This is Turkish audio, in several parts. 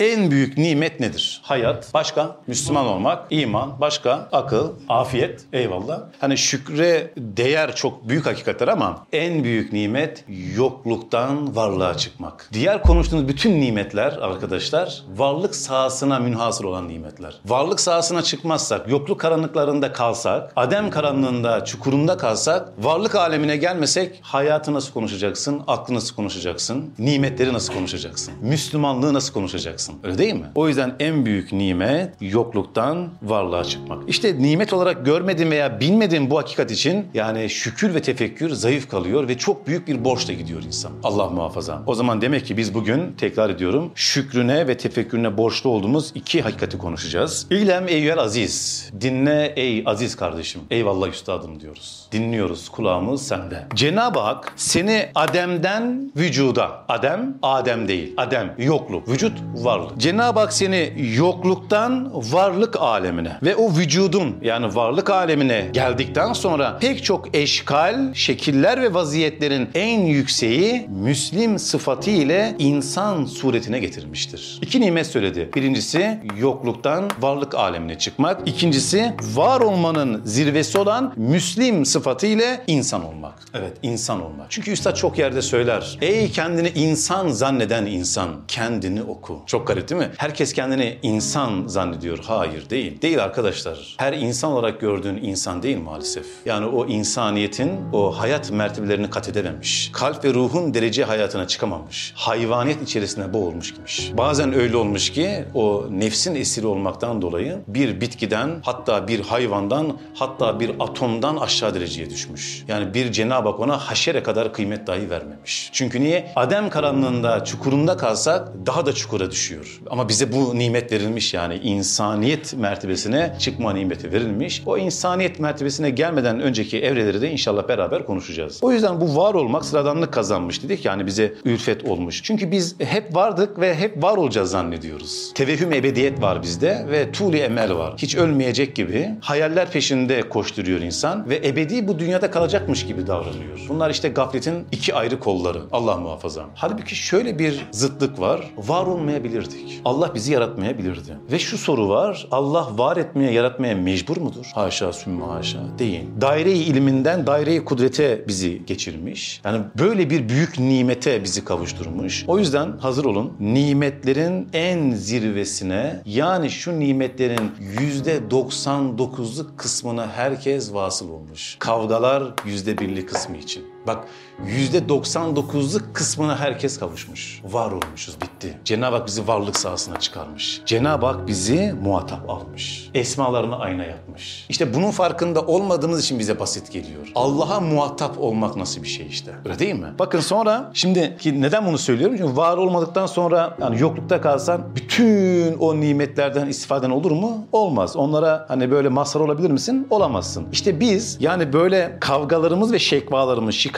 En büyük nimet nedir? Hayat, başka Müslüman olmak, iman, başka akıl, afiyet, eyvallah. Hani şükre değer çok büyük hakikatler ama en büyük nimet yokluktan varlığa çıkmak. Diğer konuştuğumuz bütün nimetler arkadaşlar varlık sahasına münhasır olan nimetler. Varlık sahasına çıkmazsak, yokluk karanlıklarında kalsak, adem karanlığında, çukurunda kalsak, varlık alemine gelmesek hayatı nasıl konuşacaksın, aklı nasıl konuşacaksın, nimetleri nasıl konuşacaksın, Müslümanlığı nasıl konuşacaksın? Öyle değil mi? O yüzden en büyük nimet yokluktan varlığa çıkmak. İşte nimet olarak görmedim veya bilmedim bu hakikat için yani şükür ve tefekkür zayıf kalıyor ve çok büyük bir borçla gidiyor insan. Allah muhafaza. O zaman demek ki biz bugün tekrar ediyorum şükrüne ve tefekkürüne borçlu olduğumuz iki hakikati konuşacağız. İlem eyyüel aziz. Dinle ey aziz kardeşim. Eyvallah üstadım diyoruz. Dinliyoruz kulağımız sende. Cenab-ı Hak seni Adem'den vücuda. Adem, Adem değil. Adem, yokluk. Vücut, varlık. Cenab-ı Hak seni yokluktan varlık alemine ve o vücudun yani varlık alemine geldikten sonra pek çok eşkal, şekiller ve vaziyetlerin en yükseği Müslim sıfatı ile insan suretine getirmiştir. İki nimet söyledi. Birincisi yokluktan varlık alemine çıkmak. İkincisi var olmanın zirvesi olan Müslim sıfatı ile insan olmak. Evet insan olmak. Çünkü Üstad çok yerde söyler. Ey kendini insan zanneden insan kendini oku. Çok garip değil mi? Herkes kendini insan zannediyor. Hayır değil. Değil arkadaşlar. Her insan olarak gördüğün insan değil maalesef. Yani o insaniyetin o hayat mertebelerini kat edememiş. Kalp ve ruhun derece hayatına çıkamamış. Hayvaniyet içerisine boğulmuş gibiymiş. Bazen öyle olmuş ki o nefsin esiri olmaktan dolayı bir bitkiden hatta bir hayvandan hatta bir atomdan aşağı dereceye düşmüş. Yani bir Cenab-ı Hak ona haşere kadar kıymet dahi vermemiş. Çünkü niye? Adem karanlığında, çukurunda kalsak daha da çukura düşüyor. Ama bize bu nimet verilmiş yani insaniyet mertebesine çıkma nimeti verilmiş. O insaniyet mertebesine gelmeden önceki evreleri de inşallah beraber konuşacağız. O yüzden bu var olmak sıradanlık kazanmış dedik yani bize ülfet olmuş. Çünkü biz hep vardık ve hep var olacağız zannediyoruz. Tevehüm ebediyet var bizde ve tuğli emel var. Hiç ölmeyecek gibi hayaller peşinde koşturuyor insan ve ebedi bu dünyada kalacakmış gibi davranıyor. Bunlar işte gafletin iki ayrı kolları. Allah muhafaza. Halbuki şöyle bir zıtlık var. Var olmayabilirdik. Allah bizi yaratmayabilirdi. Ve şu soru var. Allah var etmeye, yaratmaya mecbur mudur? Haşa sümme haşa. Değil. Daire-i ilminden daire-i kudrete bizi geçirmiş. Yani böyle bir büyük nimete bizi kavuşturmuş. O yüzden hazır olun. Nimetlerin en zirvesine yani şu nimetlerin yüzde 99'luk kısmına herkes vasıl olmuş. Kavgalar yüzde birlik kısmı için. Bak %99'luk kısmına herkes kavuşmuş. Var olmuşuz bitti. Cenab-ı Hak bizi varlık sahasına çıkarmış. Cenab-ı Hak bizi muhatap almış. Esmalarını ayna yapmış. İşte bunun farkında olmadığımız için bize basit geliyor. Allah'a muhatap olmak nasıl bir şey işte. Öyle değil mi? Bakın sonra şimdi ki neden bunu söylüyorum? Çünkü var olmadıktan sonra yani yoklukta kalsan bütün o nimetlerden istifaden olur mu? Olmaz. Onlara hani böyle mazhar olabilir misin? Olamazsın. İşte biz yani böyle kavgalarımız ve şekvalarımız, şikayetlerimiz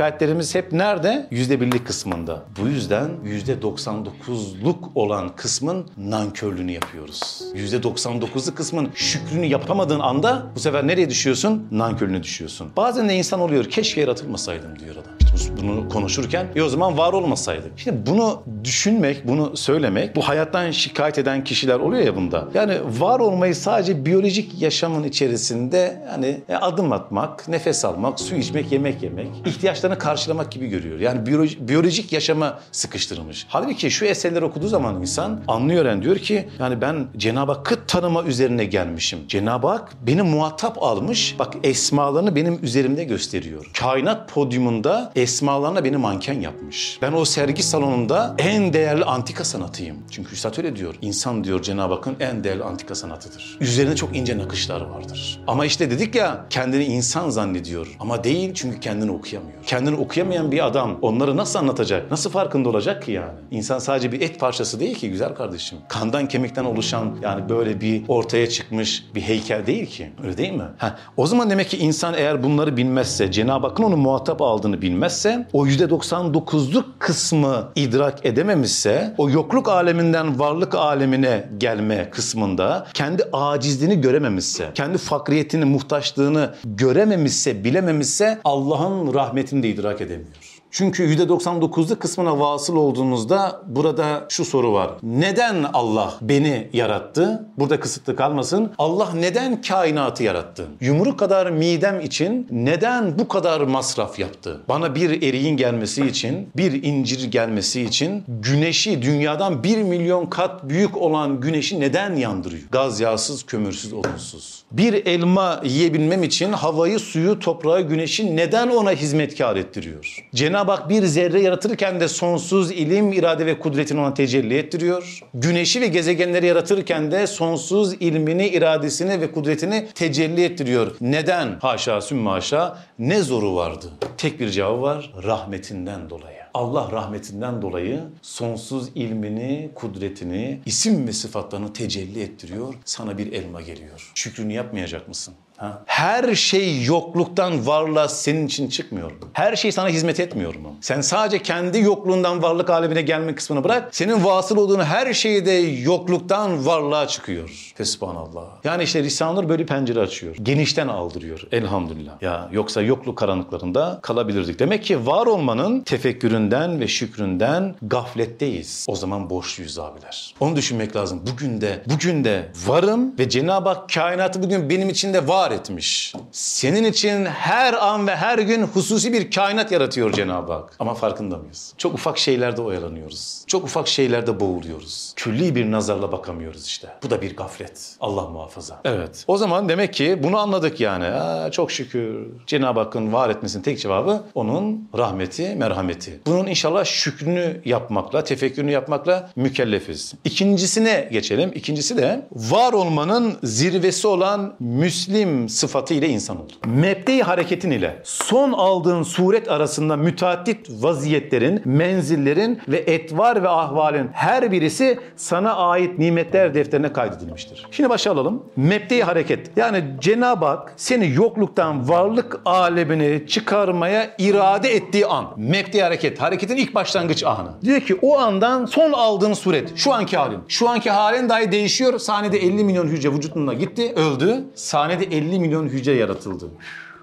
hep nerede? Yüzde birlik kısmında. Bu yüzden yüzde 99'luk olan kısmın nankörlüğünü yapıyoruz. Yüzde 99'luk kısmın şükrünü yapamadığın anda bu sefer nereye düşüyorsun? Nankörlüğüne düşüyorsun. Bazen de insan oluyor keşke yaratılmasaydım diyor adam. Bunu konuşurken e o zaman var olmasaydık. Şimdi bunu düşünmek, bunu söylemek bu hayattan şikayet eden kişiler oluyor ya bunda. Yani var olmayı sadece biyolojik yaşamın içerisinde yani adım atmak, nefes almak, su içmek, yemek yemek, ihtiyaçlarını karşılamak gibi görüyor. Yani biyoloji, biyolojik yaşama sıkıştırılmış. Halbuki şu eserleri okuduğu zaman insan anlıyor yani diyor ki yani ben Cenab-ı Hakk'ı tanıma üzerine gelmişim. Cenab-ı Hak beni muhatap almış. Bak esmalarını benim üzerimde gösteriyor. Kainat podyumunda esmalarına beni manken yapmış. Ben o sergi salonunda en değerli antika sanatıyım. Çünkü Üstad öyle diyor. İnsan diyor Cenab-ı Hakk'ın en değerli antika sanatıdır. Üzerine çok ince nakışlar vardır. Ama işte dedik ya kendini insan zannediyor. Ama değil çünkü kendini okuyamıyor. Kendini okuyamayan bir adam onları nasıl anlatacak? Nasıl farkında olacak ki yani? İnsan sadece bir et parçası değil ki güzel kardeşim. Kandan kemikten oluşan yani böyle bir ortaya çıkmış bir heykel değil ki. Öyle değil mi? Ha, o zaman demek ki insan eğer bunları bilmezse, Cenab-ı Hakk'ın onu muhatap aldığını bilmezse, o %99'luk kısmı idrak edememişse, o yokluk aleminden varlık alemine gelme kısmında kendi acizliğini görememişse, kendi fakriyetini, muhtaçlığını görememişse, bilememişse Allah'ın rahmetini de idrak edemiyor. Çünkü %99'lu kısmına vasıl olduğunuzda burada şu soru var. Neden Allah beni yarattı? Burada kısıtlı kalmasın. Allah neden kainatı yarattı? Yumruk kadar midem için neden bu kadar masraf yaptı? Bana bir eriğin gelmesi için, bir incir gelmesi için güneşi dünyadan bir milyon kat büyük olan güneşi neden yandırıyor? Gaz, yağsız, kömürsüz, odunsuz. Bir elma yiyebilmem için havayı, suyu, toprağı, güneşi neden ona hizmetkar ettiriyor? Cenab-ı Hak bir zerre yaratırken de sonsuz ilim, irade ve kudretini ona tecelli ettiriyor. Güneşi ve gezegenleri yaratırken de sonsuz ilmini, iradesini ve kudretini tecelli ettiriyor. Neden? Haşa sümme haşa. Ne zoru vardı? Tek bir cevabı var. Rahmetinden dolayı. Allah rahmetinden dolayı sonsuz ilmini, kudretini, isim ve sıfatlarını tecelli ettiriyor. Sana bir elma geliyor. Şükrünü yapmayacak mısın? Her şey yokluktan varlığa senin için çıkmıyor? Her şey sana hizmet etmiyor mu? Sen sadece kendi yokluğundan varlık alemine gelme kısmını bırak. Senin vasıl olduğun her şey de yokluktan varlığa çıkıyor. Fesubhanallah. Yani işte Risale-i böyle pencere açıyor. Genişten aldırıyor. Elhamdülillah. Ya yoksa yokluk karanlıklarında kalabilirdik. Demek ki var olmanın tefekküründen ve şükründen gafletteyiz. O zaman boşluyuz abiler. Onu düşünmek lazım. Bugün de, bugün de varım ve Cenab-ı Hak kainatı bugün benim için de var etmiş. Senin için her an ve her gün hususi bir kainat yaratıyor Cenab-ı Hak. Ama farkında mıyız? Çok ufak şeylerde oyalanıyoruz. Çok ufak şeylerde boğuluyoruz. Külli bir nazarla bakamıyoruz işte. Bu da bir gaflet. Allah muhafaza. Evet. O zaman demek ki bunu anladık yani. Aa, çok şükür Cenab-ı Hakk'ın var etmesinin tek cevabı onun rahmeti, merhameti. Bunun inşallah şükrünü yapmakla, tefekkürünü yapmakla mükellefiz. İkincisine geçelim. İkincisi de var olmanın zirvesi olan Müslim ile insan oldu. Mebde-i hareketin ile son aldığın suret arasında müteaddit vaziyetlerin, menzillerin ve etvar ve ahvalin her birisi sana ait nimetler defterine kaydedilmiştir. Şimdi başa alalım. Mebde-i hareket. Yani Cenab-ı Hak seni yokluktan varlık alemini çıkarmaya irade ettiği an. Mebde-i hareket. Hareketin ilk başlangıç anı. Diyor ki o andan son aldığın suret. Şu anki halin. Şu anki halin dahi değişiyor. Sahnede 50 milyon hücre vücuduna gitti, öldü. Sahnede 50 milyon hücre yaratıldı.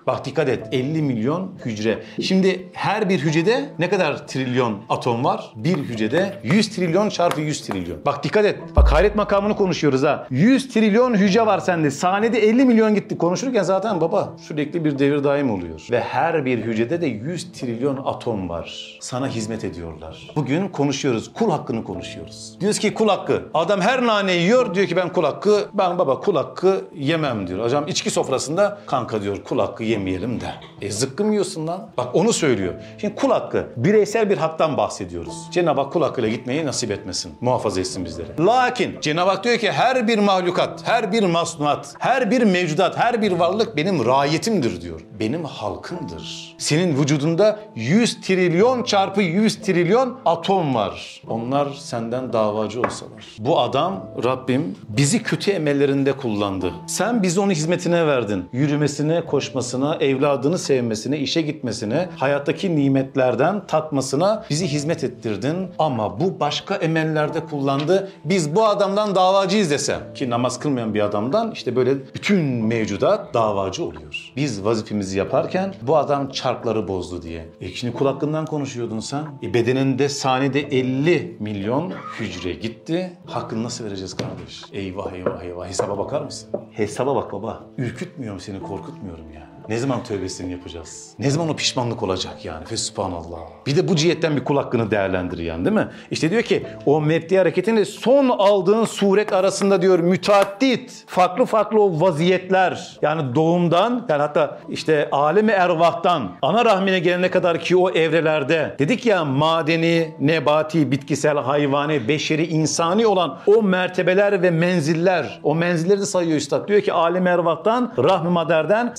Bak dikkat et 50 milyon hücre. Şimdi her bir hücrede ne kadar trilyon atom var? Bir hücrede 100 trilyon çarpı 100 trilyon. Bak dikkat et. Bak hayret makamını konuşuyoruz ha. 100 trilyon hücre var sende. Sahnede 50 milyon gitti. Konuşurken zaten baba sürekli bir devir daim oluyor. Ve her bir hücrede de 100 trilyon atom var. Sana hizmet ediyorlar. Bugün konuşuyoruz. Kul hakkını konuşuyoruz. Diyoruz ki kul hakkı. Adam her nane yiyor. Diyor ki ben kul hakkı, ben baba kul hakkı yemem diyor. Hocam içki sofrasında kanka diyor kul hakkı yemeyelim de. E zıkkım yiyorsun lan. Bak onu söylüyor. Şimdi kul hakkı bireysel bir haktan bahsediyoruz. Cenab-ı Hak kul hakkıyla gitmeyi nasip etmesin. Muhafaza etsin bizleri. Lakin Cenab-ı Hak diyor ki her bir mahlukat, her bir masnuat, her bir mevcudat, her bir varlık benim rayiyetimdir diyor. Benim halkımdır. Senin vücudunda 100 trilyon çarpı 100 trilyon atom var. Onlar senden davacı olsalar. Bu adam Rabbim bizi kötü emellerinde kullandı. Sen bizi onun hizmetine verdin. Yürümesine, koşmasına, evladını sevmesine, işe gitmesine, hayattaki nimetlerden tatmasına bizi hizmet ettirdin. Ama bu başka emellerde kullandı. Biz bu adamdan davacıyız desem ki namaz kılmayan bir adamdan işte böyle bütün mevcudat davacı oluyor. Biz vazifemizi yaparken bu adam çarkları bozdu diye. E şimdi kul hakkından konuşuyordun sen. E bedeninde saniyede 50 milyon hücre gitti. Hakkını nasıl vereceğiz kardeş? Eyvah eyvah eyvah. Hesaba bakar mısın? Hesaba bak baba. Ürkütmüyorum seni, korkutmuyorum yani. Ne zaman tövbesini yapacağız? Ne zaman o pişmanlık olacak yani? Fesubhanallah. Bir de bu cihetten bir kul hakkını değerlendir yani değil mi? İşte diyor ki o mebdi hareketinde son aldığın suret arasında diyor müteaddit, farklı farklı o vaziyetler. Yani doğumdan yani hatta işte alemi ervahtan ana rahmine gelene kadar ki o evrelerde dedik ya madeni, nebati, bitkisel, hayvani, beşeri, insani olan o mertebeler ve menziller. O menzilleri de sayıyor üstad. Diyor ki alemi ervahtan, rahm-ı maderden,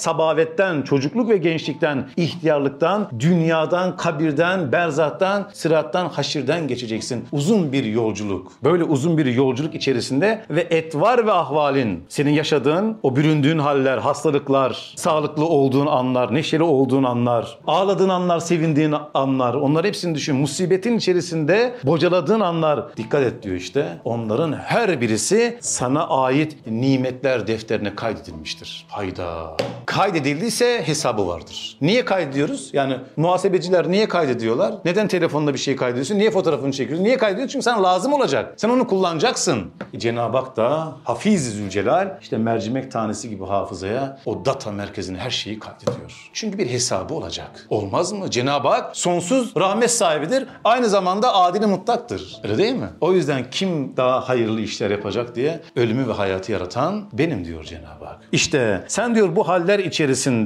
sabavetten, çocukluk ve gençlikten, ihtiyarlıktan, dünyadan, kabirden, berzattan, sırattan, haşirden geçeceksin. Uzun bir yolculuk. Böyle uzun bir yolculuk içerisinde ve etvar ve ahvalin, senin yaşadığın, o büründüğün haller, hastalıklar, sağlıklı olduğun anlar, neşeli olduğun anlar, ağladığın anlar, sevindiğin anlar, onlar hepsini düşün. Musibetin içerisinde bocaladığın anlar. Dikkat et diyor işte. Onların her birisi sana ait nimetler defterine kaydedilmiştir. Hayda. Kaydedildiği kaydedildiyse hesabı vardır. Niye kaydediyoruz? Yani muhasebeciler niye kaydediyorlar? Neden telefonla bir şey kaydediyorsun? Niye fotoğrafını çekiyorsun? Niye kaydediyorsun? Çünkü sana lazım olacak. Sen onu kullanacaksın. E, Cenab-ı Hak da Hafiz Zülcelal işte mercimek tanesi gibi hafızaya o data merkezine her şeyi kaydediyor. Çünkü bir hesabı olacak. Olmaz mı? Cenab-ı Hak sonsuz rahmet sahibidir. Aynı zamanda adil mutlaktır. Öyle değil mi? O yüzden kim daha hayırlı işler yapacak diye ölümü ve hayatı yaratan benim diyor Cenab-ı Hak. İşte sen diyor bu haller içerisinde,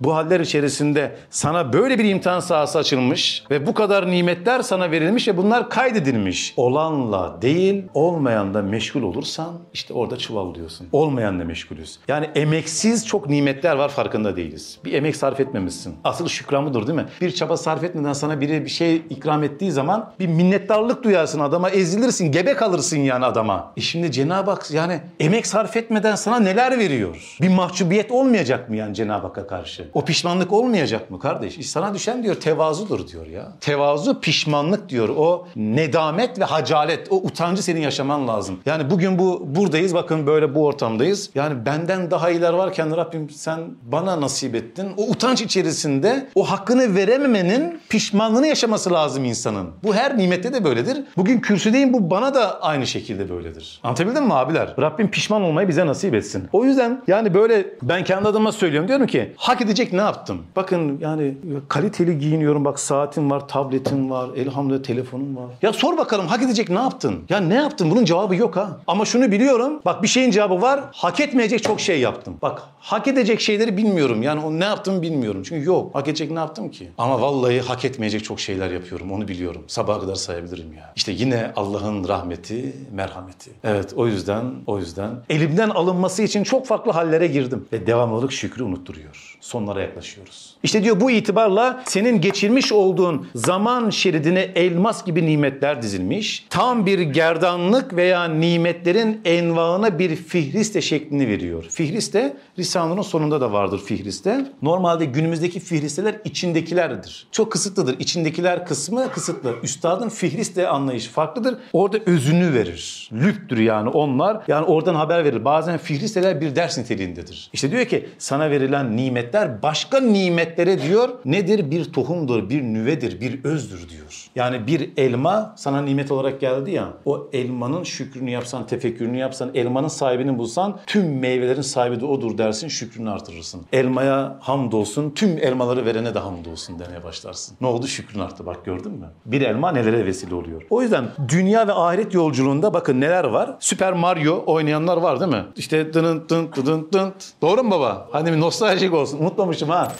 bu haller içerisinde sana böyle bir imtihan sahası açılmış ve bu kadar nimetler sana verilmiş ve bunlar kaydedilmiş. Olanla değil, olmayanla meşgul olursan işte orada çuvallıyorsun. Olmayanla meşgulüz. Yani emeksiz çok nimetler var farkında değiliz. Bir emek sarf etmemişsin. Asıl şükran budur değil mi? Bir çaba sarf etmeden sana biri bir şey ikram ettiği zaman bir minnettarlık duyarsın adama, ezilirsin, gebe kalırsın yani adama. E şimdi Cenab-ı Hak yani emek sarf etmeden sana neler veriyor? Bir mahcubiyet olmayacak mı yani Cenab-ı Hakk'a karşı? O pişmanlık olmayacak mı kardeş? Sana düşen diyor tevazudur diyor ya. Tevazu pişmanlık diyor. O nedamet ve hacalet, o utancı senin yaşaman lazım. Yani bugün bu buradayız bakın böyle bu ortamdayız. Yani benden daha iyiler varken Rabbim sen bana nasip ettin. O utanç içerisinde o hakkını verememenin pişmanlığını yaşaması lazım insanın. Bu her nimette de böyledir. Bugün kürsüdeyim bu bana da aynı şekilde böyledir. Anlatabildim mi abiler? Rabbim pişman olmayı bize nasip etsin. O yüzden yani böyle ben kendi adıma söylüyorum. Diyorum ki hak edecek ne yaptım? Bakın yani kaliteli giyiniyorum. Bak saatim var, tabletim var, elhamdülillah telefonum var. Ya sor bakalım hak edecek ne yaptın? Ya ne yaptın? Bunun cevabı yok ha. Ama şunu biliyorum. Bak bir şeyin cevabı var. Hak etmeyecek çok şey yaptım. Bak hak edecek şeyleri bilmiyorum. Yani o ne yaptım bilmiyorum. Çünkü yok. Hak edecek ne yaptım ki? Ama vallahi hak etmeyecek çok şeyler yapıyorum. Onu biliyorum. Sabaha kadar sayabilirim ya. İşte yine Allah'ın rahmeti, merhameti. Evet o yüzden, o yüzden elimden alınması için çok farklı hallere girdim. Ve devamlılık şükrü unutturuyor. Sonlara yaklaşıyoruz. İşte diyor bu itibarla senin geçirmiş olduğun zaman şeridine elmas gibi nimetler dizilmiş. Tam bir gerdanlık veya nimetlerin envaına bir fihriste şeklini veriyor. Fihriste Risale'nin sonunda da vardır fihriste. Normalde günümüzdeki fihristeler içindekilerdir. Çok kısıtlıdır. İçindekiler kısmı kısıtlı. Üstadın fihriste anlayışı farklıdır. Orada özünü verir. Lüptür yani onlar. Yani oradan haber verir. Bazen fihristeler bir ders niteliğindedir. İşte diyor ki sana verilen nimetler başka nimetlere diyor nedir? Bir tohumdur, bir nüvedir, bir özdür diyor. Yani bir elma sana nimet olarak geldi ya o elmanın şükrünü yapsan, tefekkürünü yapsan, elmanın sahibini bulsan tüm meyvelerin sahibi de odur dersin şükrünü artırırsın. Elmaya hamdolsun, tüm elmaları verene de hamdolsun demeye başlarsın. Ne oldu? Şükrün arttı bak gördün mü? Bir elma nelere vesile oluyor. O yüzden dünya ve ahiret yolculuğunda bakın neler var. Süper Mario oynayanlar var değil mi? İşte dın dın dın dın. Doğru mu baba? Hani bir nostaljik olsun. Unutmamışım ha.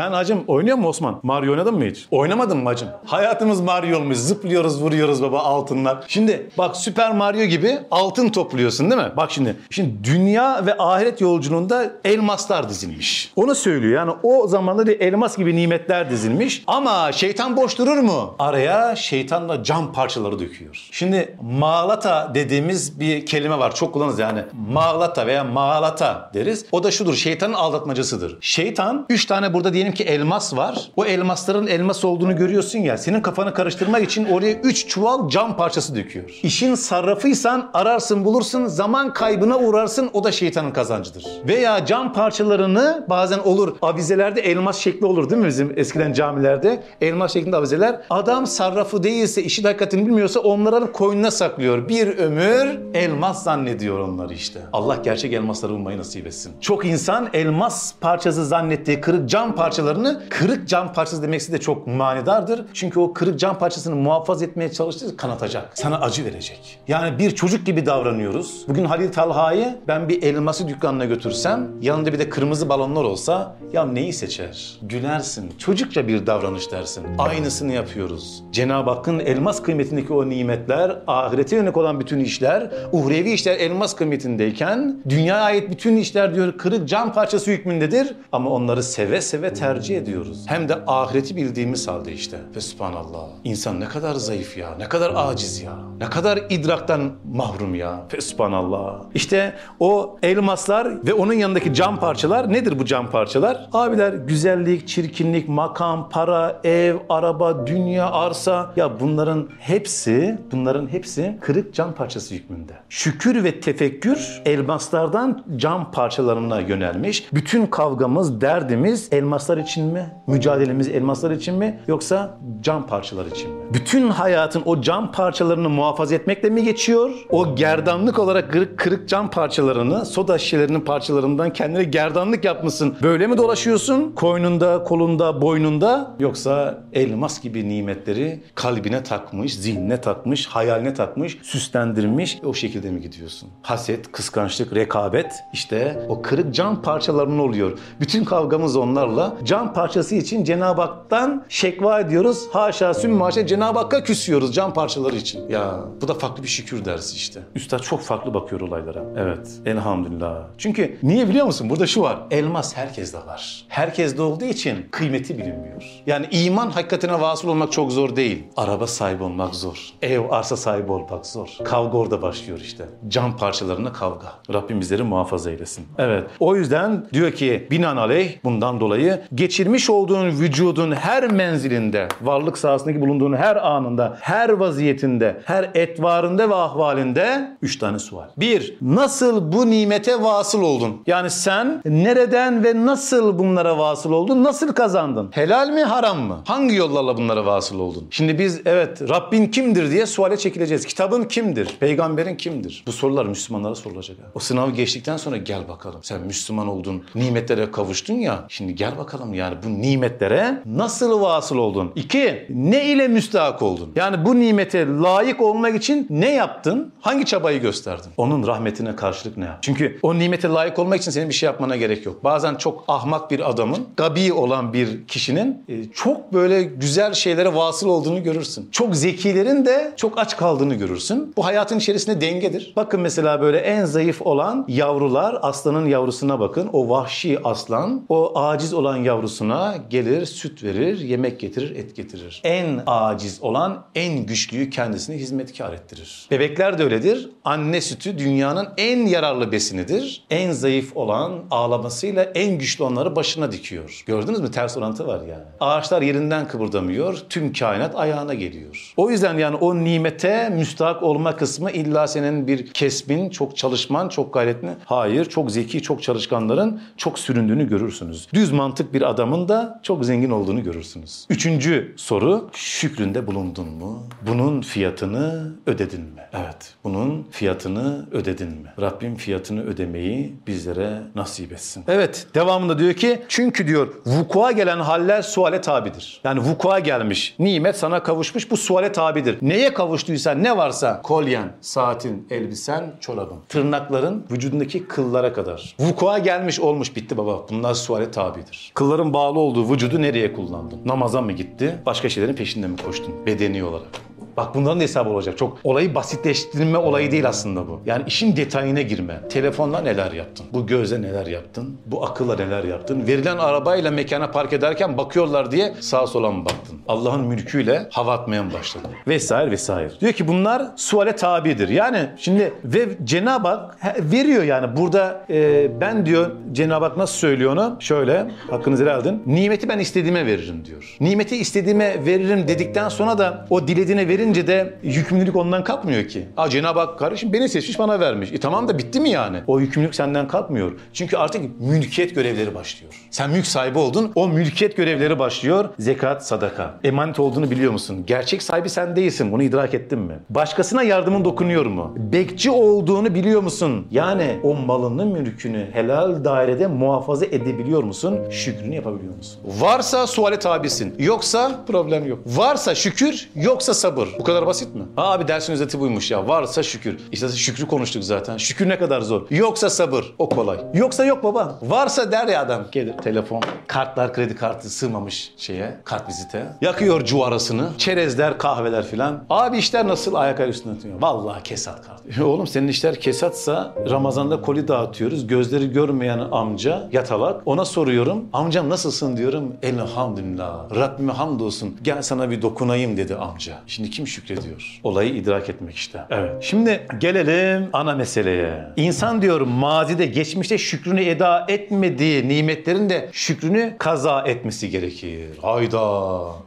Sen hacım oynuyor mu Osman? Mario oynadın mı hiç? Oynamadın mı hacım? Hayatımız Mario olmuş. Zıplıyoruz, vuruyoruz baba altınlar. Şimdi bak Süper Mario gibi altın topluyorsun değil mi? Bak şimdi. Şimdi dünya ve ahiret yolculuğunda elmaslar dizilmiş. Onu söylüyor. Yani o zamanda elmas gibi nimetler dizilmiş. Ama şeytan boş durur mu? Araya şeytanla cam parçaları döküyor. Şimdi mağlata dediğimiz bir kelime var. Çok kullanırız yani. Mağlata veya mağlata deriz. O da şudur. Şeytanın aldatmacasıdır. Şeytan 3 tane burada diyelim ki elmas var. O elmasların elmas olduğunu görüyorsun ya. Senin kafanı karıştırmak için oraya 3 çuval cam parçası döküyor. İşin sarrafıysan ararsın bulursun zaman kaybına uğrarsın o da şeytanın kazancıdır. Veya cam parçalarını bazen olur avizelerde elmas şekli olur değil mi bizim eskiden camilerde? Elmas şeklinde avizeler. Adam sarrafı değilse işin hakikatini bilmiyorsa onları alıp koynuna saklıyor. Bir ömür elmas zannediyor onları işte. Allah gerçek elmasları bulmayı nasip etsin. Çok insan elmas parçası zannettiği kırık cam parçalarını kırık cam parçası demesi de çok manidardır. Çünkü o kırık cam parçasını muhafaza etmeye çalıştığı kanatacak. Sana acı verecek. Yani bir çocuk gibi davranıyoruz. Bugün Halil Talha'yı ben bir elması dükkanına götürsem yanında bir de kırmızı balonlar olsa ya neyi seçer? Gülersin. Çocukça bir davranış dersin. Aynısını yapıyoruz. Cenab-ı Hakk'ın elmas kıymetindeki o nimetler, ahirete yönelik olan bütün işler, uhrevi işler elmas kıymetindeyken dünyaya ait bütün işler diyor kırık cam parçası hükmündedir. Ama onları seve seve tercih ediyoruz. Hem de ahireti bildiğimiz halde işte. Ve subhanallah. İnsan ne kadar zayıf ya, ne kadar aciz ya, ne kadar idraktan mahrum ya. Ve subhanallah. İşte o elmaslar ve onun yanındaki cam parçalar nedir bu cam parçalar? Abiler güzellik, çirkinlik, makam, para, ev, araba, dünya, arsa. Ya bunların hepsi, bunların hepsi kırık cam parçası hükmünde. Şükür ve tefekkür elmaslardan cam parçalarına yönelmiş. Bütün kavgamız, derdimiz elmaslar için mi? Mücadelemiz elmaslar için mi? Yoksa cam parçalar için mi? Bütün hayatın o cam parçalarını muhafaza etmekle mi geçiyor? O gerdanlık olarak kırık, kırık cam parçalarını, soda şişelerinin parçalarından kendine gerdanlık yapmışsın. Böyle mi dolaşıyorsun? Koynunda, kolunda, boynunda? Yoksa elmas gibi nimetleri kalbine takmış, zihnine takmış, hayaline takmış, süslendirmiş o şekilde mi gidiyorsun? Haset, kıskançlık, rekabet işte o kırık cam parçalarının oluyor. Bütün kavgamız onlarla. Cam parçası için Cenab-ı Hak'tan şekva ediyoruz. Haşa süm haşa Cenab-ı Hakk'a küsüyoruz cam parçaları için. Ya bu da farklı bir şükür dersi işte. Üstad çok farklı bakıyor olaylara. Evet. Elhamdülillah. Çünkü niye biliyor musun? Burada şu var. Elmas herkeste var. Herkeste olduğu için kıymeti bilinmiyor. Yani iman hakikatine vasıl olmak çok zor değil. Araba sahibi olmak zor. Ev, arsa sahibi olmak zor. Kavga orada başlıyor işte. Cam parçalarına kavga. Rabbim bizleri muhafaza eylesin. Evet. O yüzden diyor ki binaenaleyh bundan dolayı geçirmiş olduğun vücudun her menzilinde, varlık sahasındaki bulunduğun her anında, her vaziyetinde, her etvarında ve ahvalinde üç tane sual. Bir, nasıl bu nimete vasıl oldun? Yani sen nereden ve nasıl bunlara vasıl oldun? Nasıl kazandın? Helal mi haram mı? Hangi yollarla bunlara vasıl oldun? Şimdi biz evet Rabbin kimdir diye suale çekileceğiz. Kitabın kimdir? Peygamberin kimdir? Bu sorular Müslümanlara sorulacak. O sınavı geçtikten sonra gel bakalım. Sen Müslüman oldun, nimetlere kavuştun ya. Şimdi gel bakalım yani bu nimetlere nasıl vasıl oldun? İki, ne ile müstahak oldun? Yani bu nimete layık olmak için ne yaptın? Hangi çabayı gösterdin? Onun rahmetine karşılık ne yap? Çünkü o nimete layık olmak için senin bir şey yapmana gerek yok. Bazen çok ahmak bir adamın, gabi olan bir kişinin e, çok böyle güzel şeylere vasıl olduğunu görürsün. Çok zekilerin de çok aç kaldığını görürsün. Bu hayatın içerisinde dengedir. Bakın mesela böyle en zayıf olan yavrular aslanın yavrusuna bakın. O vahşi aslan o aciz olan yavrusuna gelir, süt verir, yemek getirir, et getirir. En aciz olan en güçlüyü kendisine hizmetkar ettirir. Bebekler de öyledir. Anne sütü dünyanın en yararlı besinidir. En zayıf olan ağlamasıyla en güçlü onları başına dikiyor. Gördünüz mü? Ters orantı var yani. Ağaçlar yerinden kıpırdamıyor. Tüm kainat ayağına geliyor. O yüzden yani o nimete müstahak olma kısmı illa senin bir kesbin, çok çalışman, çok gayretli. Hayır, çok zeki, çok çalışkanların çok süründüğünü görürsünüz. Düz mantık bir adamın da çok zengin olduğunu görürsünüz. Üçüncü soru, şükründe bulundun mu? Bunun fiyatını ödedin mi? Evet, bunun fiyatını ödedin mi? Rabbim fiyatını ödemeyi bizlere nasip etsin. Evet, devamında diyor ki, çünkü diyor vukua gelen haller suale tabidir. Yani vukua gelmiş, nimet sana kavuşmuş, bu suale tabidir. Neye kavuştuysan, ne varsa, kolyen, saatin, elbisen, çorabın, tırnakların, vücudundaki kıllara kadar. Vukua gelmiş olmuş, bitti baba. Bunlar suale tabidir. Kılların bağlı olduğu vücudu nereye kullandın? Namaza mı gitti? Başka şeylerin peşinde mi koştun? Bedeni olarak. Bak bunların da hesabı olacak. Çok olayı basitleştirme olayı değil aslında bu. Yani işin detayına girme. Telefonla neler yaptın? Bu gözle neler yaptın? Bu akılla neler yaptın? Verilen arabayla mekana park ederken bakıyorlar diye sağa sola mı baktın? Allah'ın mülküyle hava atmaya mı başladın? Vesaire vesaire. Diyor ki bunlar suale tabidir. Yani şimdi ve Cenab-ı Hak veriyor yani. Burada e, ben diyor Cenab-ı Hak nasıl söylüyor onu? Şöyle hakkınızı helal edin. Nimeti ben istediğime veririm diyor. Nimeti istediğime veririm dedikten sonra da o dilediğine verince de yükümlülük ondan kalkmıyor ki. Aa Cenab-ı Hak kardeşim beni seçmiş bana vermiş. E tamam da bitti mi yani? O yükümlülük senden kalkmıyor. Çünkü artık mülkiyet görevleri başlıyor. Sen mülk sahibi oldun. O mülkiyet görevleri başlıyor. Zekat, sadaka. Emanet olduğunu biliyor musun? Gerçek sahibi sen değilsin. Bunu idrak ettin mi? Başkasına yardımın dokunuyor mu? Bekçi olduğunu biliyor musun? Yani o malını, mülkünü helal dairede muhafaza edebiliyor musun? Şükrünü yapabiliyor musun? Varsa suale tabisin. Yoksa problem yok. Varsa şükür, yoksa sabır. Bu kadar basit mi? Ha abi dersin özeti buymuş ya. Varsa şükür. İşte şükrü konuştuk zaten. Şükür ne kadar zor. Yoksa sabır. O kolay. Yoksa yok baba. Varsa der ya adam. Gelir telefon. Kartlar kredi kartı sığmamış şeye. Kart vizite. Yakıyor cuvarasını. Çerezler, kahveler filan. Abi işler nasıl? Ayak ayı üstüne atıyor. Vallahi kesat kart. Oğlum senin işler kesatsa Ramazan'da koli dağıtıyoruz. Gözleri görmeyen amca yatalak. Ona soruyorum. Amcam nasılsın diyorum. Elhamdülillah. Rabbime hamdolsun. Gel sana bir dokunayım dedi amca. Şimdi kim şükrediyor? Olayı idrak etmek işte. Evet. Şimdi gelelim ana meseleye. İnsan diyor mazide, geçmişte şükrünü eda etmediği nimetlerin de şükrünü kaza etmesi gerekir. Hayda.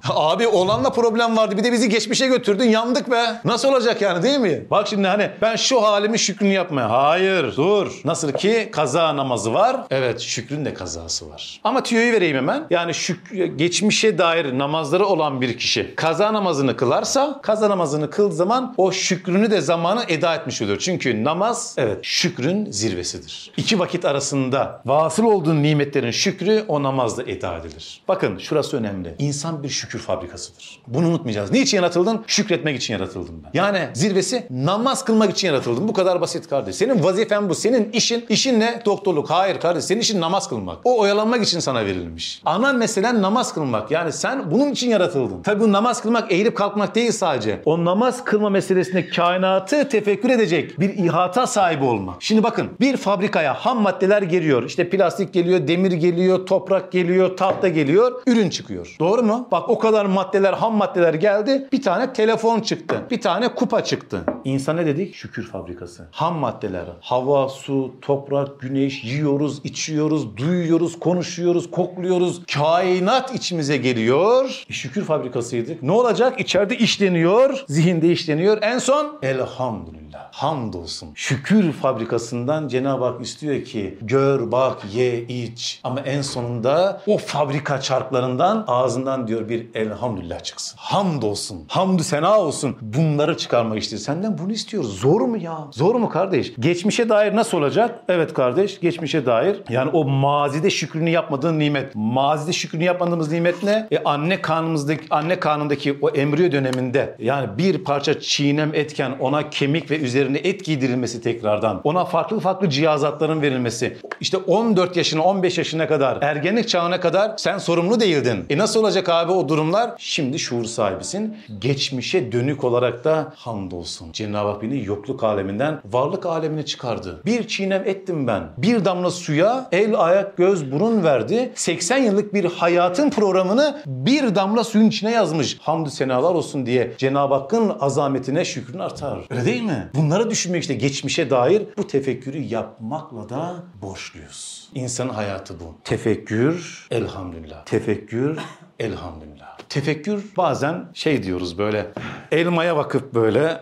Abi olanla problem vardı. Bir de bizi geçmişe götürdün. Yandık be. Nasıl olacak yani değil mi? Bak şimdi hani ben şu halimi şükrünü yapmaya. Hayır. Dur. Nasıl ki kaza namazı var. Evet şükrün de kazası var. Ama tüyoyu vereyim hemen. Yani şük geçmişe dair namazları olan bir kişi kaza namazını kılarsa kaza namazını kıldığı zaman o şükrünü de zamanı eda etmiş oluyor. Çünkü namaz evet şükrün zirvesidir. İki vakit arasında vasıl olduğun nimetlerin şükrü o namazda eda edilir. Bakın şurası önemli. İnsan bir şükür fabrikasıdır. Bunu unutmayacağız. Niçin yaratıldın? Şükretmek için yaratıldım ben. Yani zirvesi namaz kılmak için yaratıldım. Bu kadar basit kardeş. Senin vazifen bu. Senin işin, işin ne? Doktorluk. Hayır kardeş. Senin işin namaz kılmak. O oyalanmak için sana verilmiş. Ana meselen namaz kılmak. Yani sen bunun için yaratıldın. Tabi bu namaz kılmak eğilip kalkmak değil sadece. O namaz kılma meselesinde kainatı tefekkür edecek bir ihata sahibi olmak. Şimdi bakın bir fabrikaya ham maddeler geliyor. İşte plastik geliyor, demir geliyor, toprak geliyor, tahta geliyor, ürün çıkıyor. Doğru mu? Bak o kadar maddeler, ham maddeler geldi. Bir tane telefon çıktı. Bir tane kupa çıktı. İnsan ne dedik? Şükür fabrikası. Ham maddeler. Hava, su, toprak, güneş yiyoruz, içiyoruz, duyuyoruz, konuşuyoruz, kokluyoruz. Kainat içimize geliyor. E, şükür fabrikasıydık. Ne olacak? İçeride işleniyor, zihinde işleniyor. En son elhamdülillah. Hamdolsun. Şükür fabrikasından Cenab-ı Hak istiyor ki gör, bak, ye, iç. Ama en sonunda o fabrika çarklarından ağzından diyor bir elhamdülillah çıksın. Hamdolsun. Hamdü sena olsun. Bunları çıkarmak istiyor. Senden bunu istiyoruz. Zor mu ya? Zor mu kardeş? Geçmişe dair nasıl olacak? Evet kardeş, geçmişe dair. Yani o mazide şükrünü yapmadığın nimet. Mazide şükrünü yapmadığımız nimet ne? E anne karnımızdaki anne karnındaki o embriyo döneminde yani bir parça çiğnem etken ona kemik ve üzerine et giydirilmesi tekrardan. Ona farklı farklı cihazatların verilmesi. İşte 14 yaşına 15 yaşına kadar ergenlik çağına kadar sen sorumlu değildin. E nasıl olacak abi o durumlar? Şimdi şuur sahibisin. Geçmişe dönük olarak da hamdolsun. Cenab-ı Hak beni yokluk aleminden varlık alemine çıkardı. Bir çiğnem ettim ben. Bir damla suya el, ayak, göz, burun verdi. 80 yıllık bir hayatın programını bir damla suyun içine yazmış. Hamdü senalar olsun diye Cenab-ı Hakk'ın azametine şükrün artar. Öyle değil mi? Bunları düşünmek işte geçmişe dair bu tefekkürü yapmakla da borçluyuz. İnsanın hayatı bu. Tefekkür, elhamdülillah. Tefekkür, elhamdülillah. Tefekkür bazen şey diyoruz böyle elmaya bakıp böyle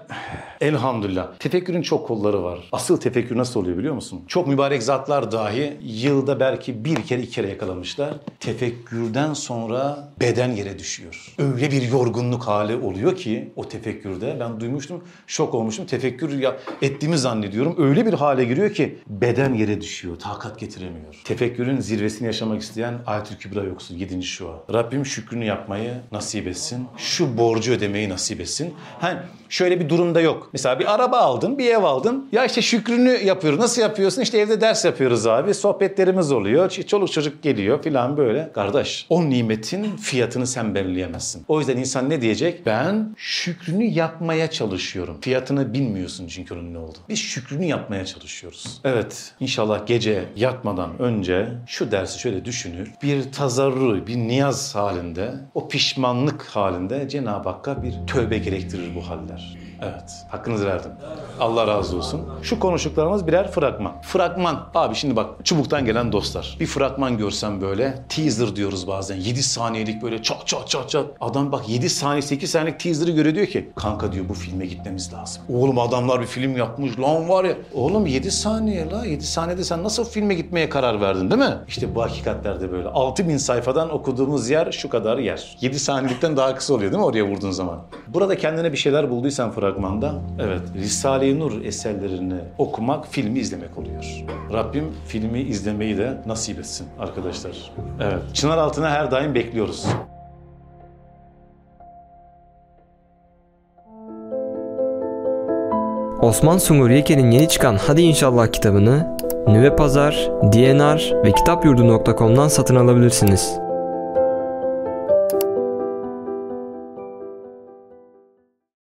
elhamdülillah. Tefekkürün çok kolları var. Asıl tefekkür nasıl oluyor biliyor musun? Çok mübarek zatlar dahi yılda belki bir kere iki kere yakalamışlar. Tefekkürden sonra beden yere düşüyor. Öyle bir yorgunluk hali oluyor ki o tefekkürde ben duymuştum şok olmuştum. Tefekkür ya ettiğimi zannediyorum. Öyle bir hale giriyor ki beden yere düşüyor. Takat getiremiyor. Tefekkürün zirvesini yaşamak isteyen Ayetül Kübra yoksul 7. şua. Rabbim şükrünü yapmayı nasip etsin. Şu borcu ödemeyi nasip etsin. Hani şöyle bir durumda yok. Mesela bir araba aldın, bir ev aldın. Ya işte şükrünü yapıyoruz. Nasıl yapıyorsun? İşte evde ders yapıyoruz abi. Sohbetlerimiz oluyor. Çoluk çocuk geliyor filan böyle. Kardeş o nimetin fiyatını sen belirleyemezsin. O yüzden insan ne diyecek? Ben şükrünü yapmaya çalışıyorum. Fiyatını bilmiyorsun çünkü onun ne oldu. Biz şükrünü yapmaya çalışıyoruz. Evet inşallah gece yatmadan önce şu dersi şöyle düşünür. Bir tazarru, bir niyaz halinde, o pişmanlık halinde Cenab-ı Hakk'a bir tövbe gerektirir bu haller. Evet. Hakkınızı verdim. Allah razı olsun. Şu konuştuklarımız birer fragman. Fragman. Abi şimdi bak çubuktan gelen dostlar. Bir fragman görsem böyle teaser diyoruz bazen. 7 saniyelik böyle çat çat çat çat. Adam bak 7 saniye 8 saniyelik teaser'ı görüyor diyor ki kanka diyor bu filme gitmemiz lazım. Oğlum adamlar bir film yapmış lan var ya. Oğlum 7 saniye la 7 saniyede sen nasıl filme gitmeye karar verdin değil mi? İşte bu hakikatlerde böyle. 6000 sayfadan okuduğumuz yer şu kadar yer. 7 saniyelikten daha kısa oluyor değil mi oraya vurduğun zaman? Burada kendine bir şeyler bulduysan fragmanda evet Risale-i Nur eserlerini okumak filmi izlemek oluyor. Rabbim filmi izlemeyi de nasip etsin arkadaşlar. Evet. Çınar altına her daim bekliyoruz. Osman Sungur Yeke'nin yeni çıkan Hadi İnşallah kitabını Nüve Pazar, DNR ve kitapyurdu.com'dan satın alabilirsiniz.